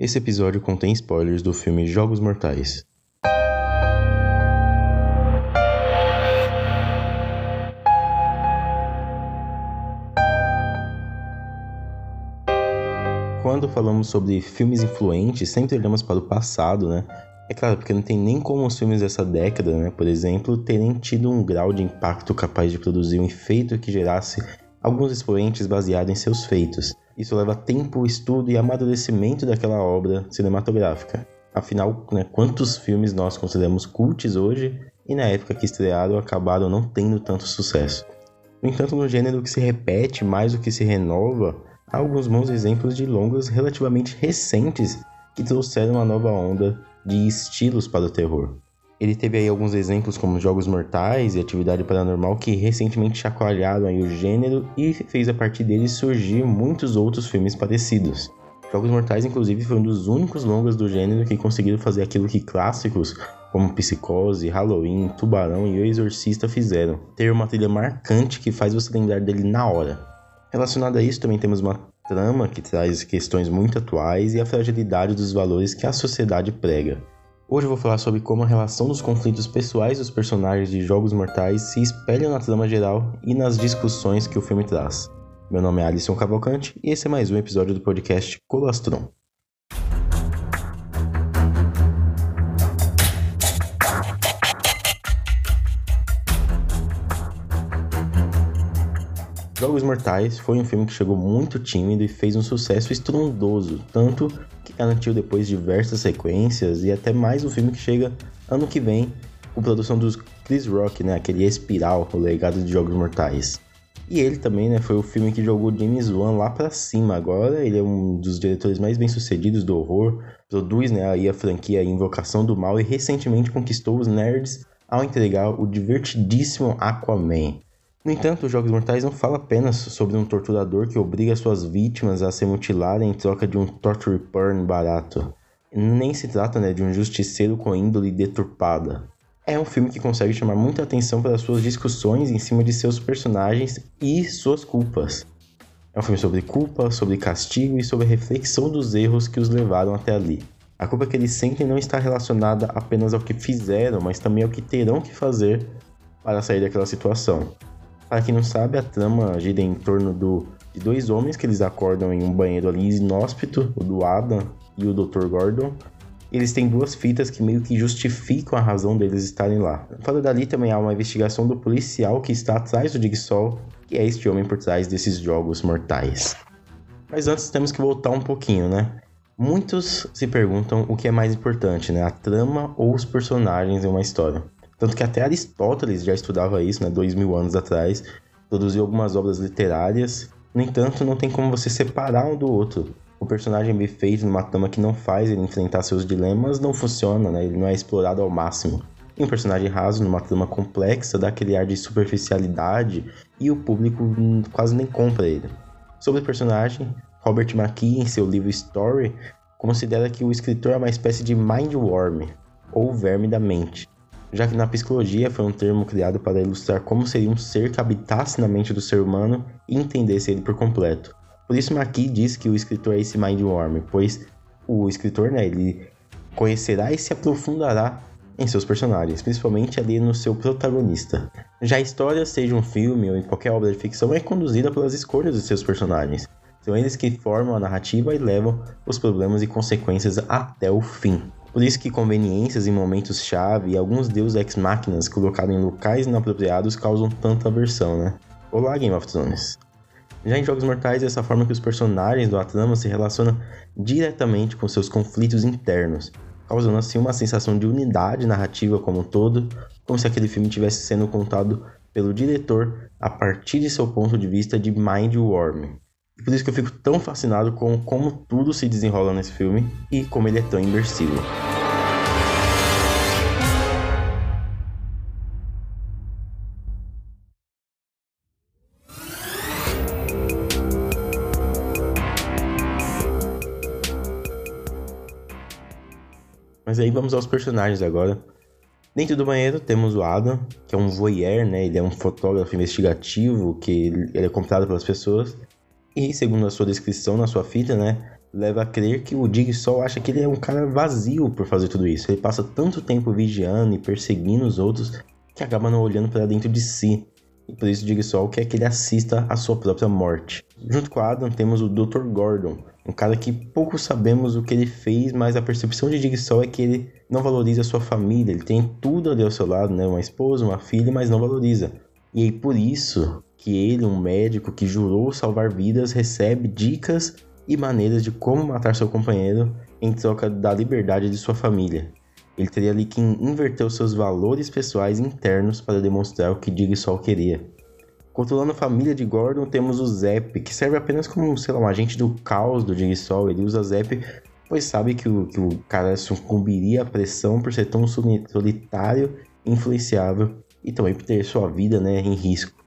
Esse episódio contém spoilers do filme Jogos Mortais. Quando falamos sobre filmes influentes, sempre olhamos para o passado, né? É claro, porque não tem nem como os filmes dessa década, né, por exemplo, terem tido um grau de impacto capaz de produzir um efeito que gerasse alguns expoentes baseados em seus feitos. Isso leva tempo, estudo e amadurecimento daquela obra cinematográfica. Afinal, né, quantos filmes nós consideramos cults hoje e na época que estrearam acabaram não tendo tanto sucesso? No entanto, no gênero que se repete mais do que se renova, há alguns bons exemplos de longas relativamente recentes que trouxeram uma nova onda de estilos para o terror. Ele teve aí alguns exemplos como Jogos Mortais e Atividade Paranormal que recentemente chacoalharam aí o gênero e fez a partir dele surgir muitos outros filmes parecidos. Jogos Mortais, inclusive, foi um dos únicos longas do gênero que conseguiram fazer aquilo que clássicos como Psicose, Halloween, Tubarão e O Exorcista fizeram, ter uma trilha marcante que faz você lembrar dele na hora. Relacionado a isso, também temos uma trama que traz questões muito atuais e a fragilidade dos valores que a sociedade prega. Hoje eu vou falar sobre como a relação dos conflitos pessoais dos personagens de Jogos Mortais se espelham na trama geral e nas discussões que o filme traz. Meu nome é Alisson Cavalcante e esse é mais um episódio do podcast Colastron. Jogos Mortais foi um filme que chegou muito tímido e fez um sucesso estrondoso, tanto que garantiu depois diversas sequências e até mais um filme que chega ano que vem com produção dos Chris Rock, né, aquele Espiral, o legado de Jogos Mortais. E ele também, né, foi o filme que jogou James Wan lá para cima. Agora ele é um dos diretores mais bem-sucedidos do horror, produz, né, aí a franquia Invocação do Mal e recentemente conquistou os nerds ao entregar o divertidíssimo Aquaman. No entanto, os Jogos Mortais não fala apenas sobre um torturador que obriga suas vítimas a se mutilarem em troca de um torture porn barato. Nem se trata né, de um justiceiro com índole deturpada. É um filme que consegue chamar muita atenção pelas suas discussões em cima de seus personagens e suas culpas. É um filme sobre culpa, sobre castigo e sobre a reflexão dos erros que os levaram até ali. A culpa que eles sentem não está relacionada apenas ao que fizeram, mas também ao que terão que fazer para sair daquela situação. Para quem não sabe, a trama gira em torno do, de dois homens que eles acordam em um banheiro ali inóspito, o do Adam e o Dr. Gordon. Eles têm duas fitas que meio que justificam a razão deles estarem lá. Fora dali também há uma investigação do policial que está atrás do Jigsaw, que é este homem por trás desses jogos mortais. Mas antes temos que voltar um pouquinho, né? Muitos se perguntam o que é mais importante, né? A trama ou os personagens em uma história. Tanto que até Aristóteles já estudava isso, né, dois mil anos atrás, produziu algumas obras literárias. No entanto, não tem como você separar um do outro. O personagem bem feito numa trama que não faz ele enfrentar seus dilemas não funciona, né? Ele não é explorado ao máximo. E um personagem raso numa trama complexa dá aquele ar de superficialidade e o público quase nem compra ele. Sobre o personagem, Robert McKee, em seu livro Story, considera que o escritor é uma espécie de mind worm, ou verme da mente já que na psicologia foi um termo criado para ilustrar como seria um ser que habitasse na mente do ser humano e entendesse ele por completo. Por isso McKee diz que o escritor é esse mindworm, pois o escritor, né, ele conhecerá e se aprofundará em seus personagens, principalmente ali no seu protagonista. Já a história, seja um filme ou em qualquer obra de ficção, é conduzida pelas escolhas de seus personagens. São eles que formam a narrativa e levam os problemas e consequências até o fim. Por isso que conveniências em momentos-chave e alguns deus ex-máquinas colocados em locais inapropriados causam tanta aversão, né? Olá, Game of Thrones! Já em Jogos Mortais, essa forma que os personagens do trama se relacionam diretamente com seus conflitos internos, causando assim uma sensação de unidade narrativa como um todo, como se aquele filme estivesse sendo contado pelo diretor a partir de seu ponto de vista de Mind e por isso que eu fico tão fascinado com como tudo se desenrola nesse filme e como ele é tão imersivo. Mas aí vamos aos personagens agora. Dentro do banheiro temos o Adam, que é um voyeur, né? Ele é um fotógrafo investigativo que ele é comprado pelas pessoas. E segundo a sua descrição na sua fita, né, leva a crer que o Jigsaw acha que ele é um cara vazio por fazer tudo isso. Ele passa tanto tempo vigiando e perseguindo os outros que acaba não olhando para dentro de si. E por isso Jigsaw quer que ele assista à sua própria morte. Junto com Adam temos o Dr. Gordon, um cara que pouco sabemos o que ele fez, mas a percepção de Jigsaw é que ele não valoriza a sua família. Ele tem tudo ali ao seu lado, né? Uma esposa, uma filha, mas não valoriza. E aí por isso que ele, um médico que jurou salvar vidas, recebe dicas e maneiras de como matar seu companheiro em troca da liberdade de sua família. Ele teria ali que inverter os seus valores pessoais internos para demonstrar o que Jigsaw queria. Controlando a família de Gordon, temos o Zep, que serve apenas como, sei lá, um agente do caos do Jigsaw. Ele usa Zep, pois sabe que o, que o cara sucumbiria à pressão por ser tão solitário influenciável e também por ter sua vida né, em risco.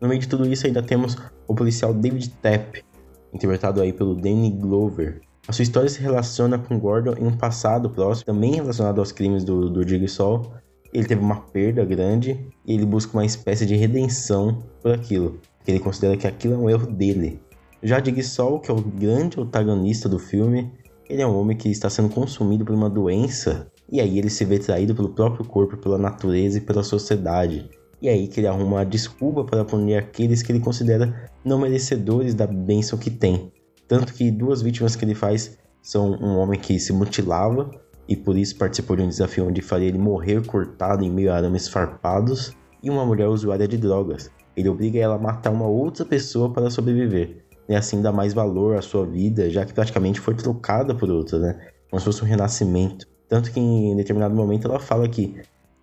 No meio de tudo isso, ainda temos o policial David Tapp, interpretado aí pelo Danny Glover. A sua história se relaciona com Gordon em um passado próximo, também relacionado aos crimes do, do Jigsaw. Ele teve uma perda grande e ele busca uma espécie de redenção por aquilo, porque ele considera que aquilo é um erro dele. Já Jigsaw, que é o grande antagonista do filme, ele é um homem que está sendo consumido por uma doença e aí ele se vê traído pelo próprio corpo, pela natureza e pela sociedade. E aí que ele arruma uma desculpa para punir aqueles que ele considera não merecedores da bênção que tem. Tanto que duas vítimas que ele faz são um homem que se mutilava e por isso participou de um desafio onde faria ele morrer cortado em meio a arames farpados, e uma mulher usuária de drogas. Ele obriga ela a matar uma outra pessoa para sobreviver, e assim dá mais valor à sua vida, já que praticamente foi trocada por outra, né? Como se fosse um renascimento. Tanto que em determinado momento ela fala que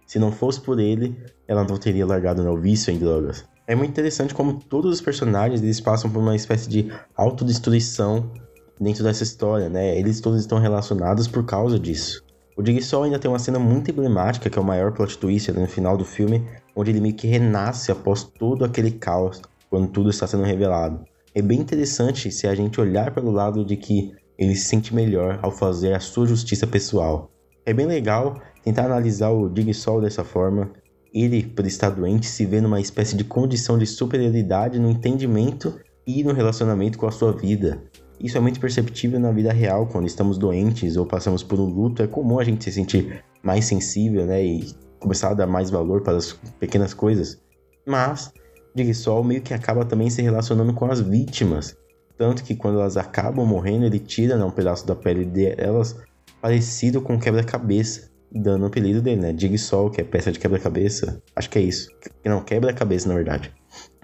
se não fosse por ele, ela não teria largado o vício em drogas. É muito interessante como todos os personagens eles passam por uma espécie de autodestruição dentro dessa história, né? Eles todos estão relacionados por causa disso. O Jigsaw ainda tem uma cena muito emblemática, que é o maior plot twist no final do filme, onde ele meio que renasce após todo aquele caos, quando tudo está sendo revelado. É bem interessante se a gente olhar pelo lado de que ele se sente melhor ao fazer a sua justiça pessoal. É bem legal tentar analisar o Jigsaw dessa forma. Ele, por estar doente, se vê numa espécie de condição de superioridade no entendimento e no relacionamento com a sua vida. Isso é muito perceptível na vida real, quando estamos doentes ou passamos por um luto, é comum a gente se sentir mais sensível, né, e começar a dar mais valor para as pequenas coisas. Mas Jigsaw meio que acaba também se relacionando com as vítimas, tanto que quando elas acabam morrendo, ele tira né, um pedaço da pele delas parecido com quebra-cabeça, dando o apelido dele, né? Jigsaw, que é peça de quebra-cabeça. Acho que é isso. Não, quebra-cabeça, na verdade.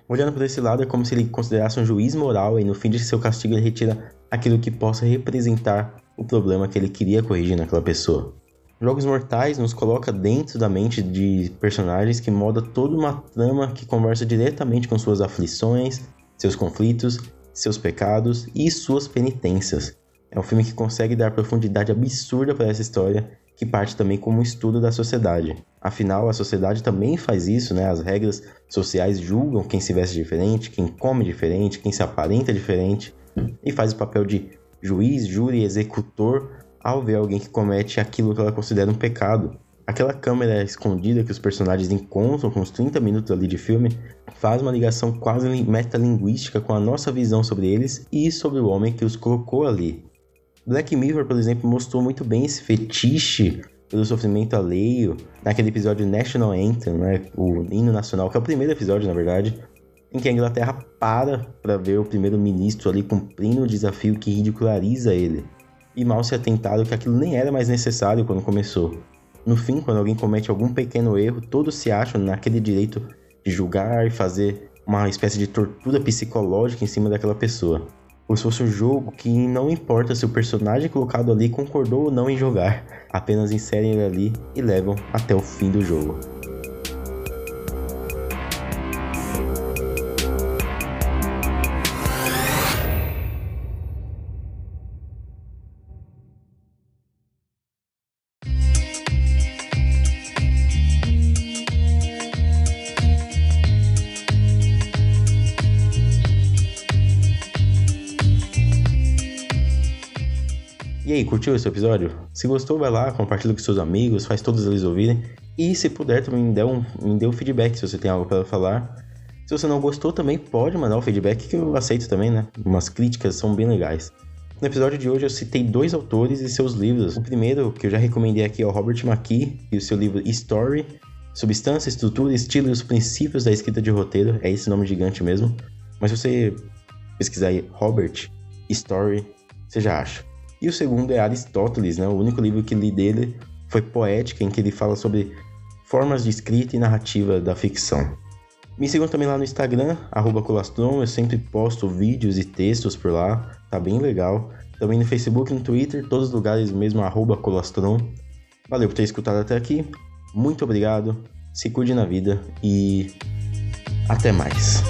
Olhando por esse lado, é como se ele considerasse um juiz moral e no fim de seu castigo ele retira aquilo que possa representar o problema que ele queria corrigir naquela pessoa. Jogos Mortais nos coloca dentro da mente de personagens que moda toda uma trama que conversa diretamente com suas aflições, seus conflitos, seus pecados e suas penitências. É um filme que consegue dar profundidade absurda para essa história, que parte também como estudo da sociedade. Afinal, a sociedade também faz isso, né? As regras sociais julgam quem se veste diferente, quem come diferente, quem se aparenta diferente, e faz o papel de juiz, júri executor ao ver alguém que comete aquilo que ela considera um pecado. Aquela câmera escondida que os personagens encontram com os 30 minutos ali de filme faz uma ligação quase metalinguística com a nossa visão sobre eles e sobre o homem que os colocou ali. Black Mirror, por exemplo, mostrou muito bem esse fetiche pelo sofrimento alheio naquele episódio National Anthem, né? o hino nacional, que é o primeiro episódio, na verdade, em que a Inglaterra para para ver o primeiro-ministro ali cumprindo o desafio que ridiculariza ele. E mal se atentaram que aquilo nem era mais necessário quando começou. No fim, quando alguém comete algum pequeno erro, todos se acham naquele direito de julgar e fazer uma espécie de tortura psicológica em cima daquela pessoa como se fosse um jogo que não importa se o personagem colocado ali concordou ou não em jogar, apenas inserem ele ali e levam até o fim do jogo. E aí, curtiu esse episódio? Se gostou, vai lá, compartilha com seus amigos, faz todos eles ouvirem. E se puder, também me dê um, me dê um feedback se você tem algo para falar. Se você não gostou, também pode mandar um feedback que eu aceito também, né? Umas críticas são bem legais. No episódio de hoje eu citei dois autores e seus livros. O primeiro, que eu já recomendei aqui, é o Robert McKee e o seu livro Story, Substância, Estrutura, Estilo e os Princípios da Escrita de Roteiro. É esse nome gigante mesmo. Mas se você pesquisar aí Robert Story, você já acha. E o segundo é Aristóteles, né? O único livro que li dele foi Poética, em que ele fala sobre formas de escrita e narrativa da ficção. Me sigam também lá no Instagram, Colastron, eu sempre posto vídeos e textos por lá, tá bem legal. Também no Facebook no Twitter, todos os lugares mesmo, Colastron. Valeu por ter escutado até aqui, muito obrigado, se cuide na vida e até mais.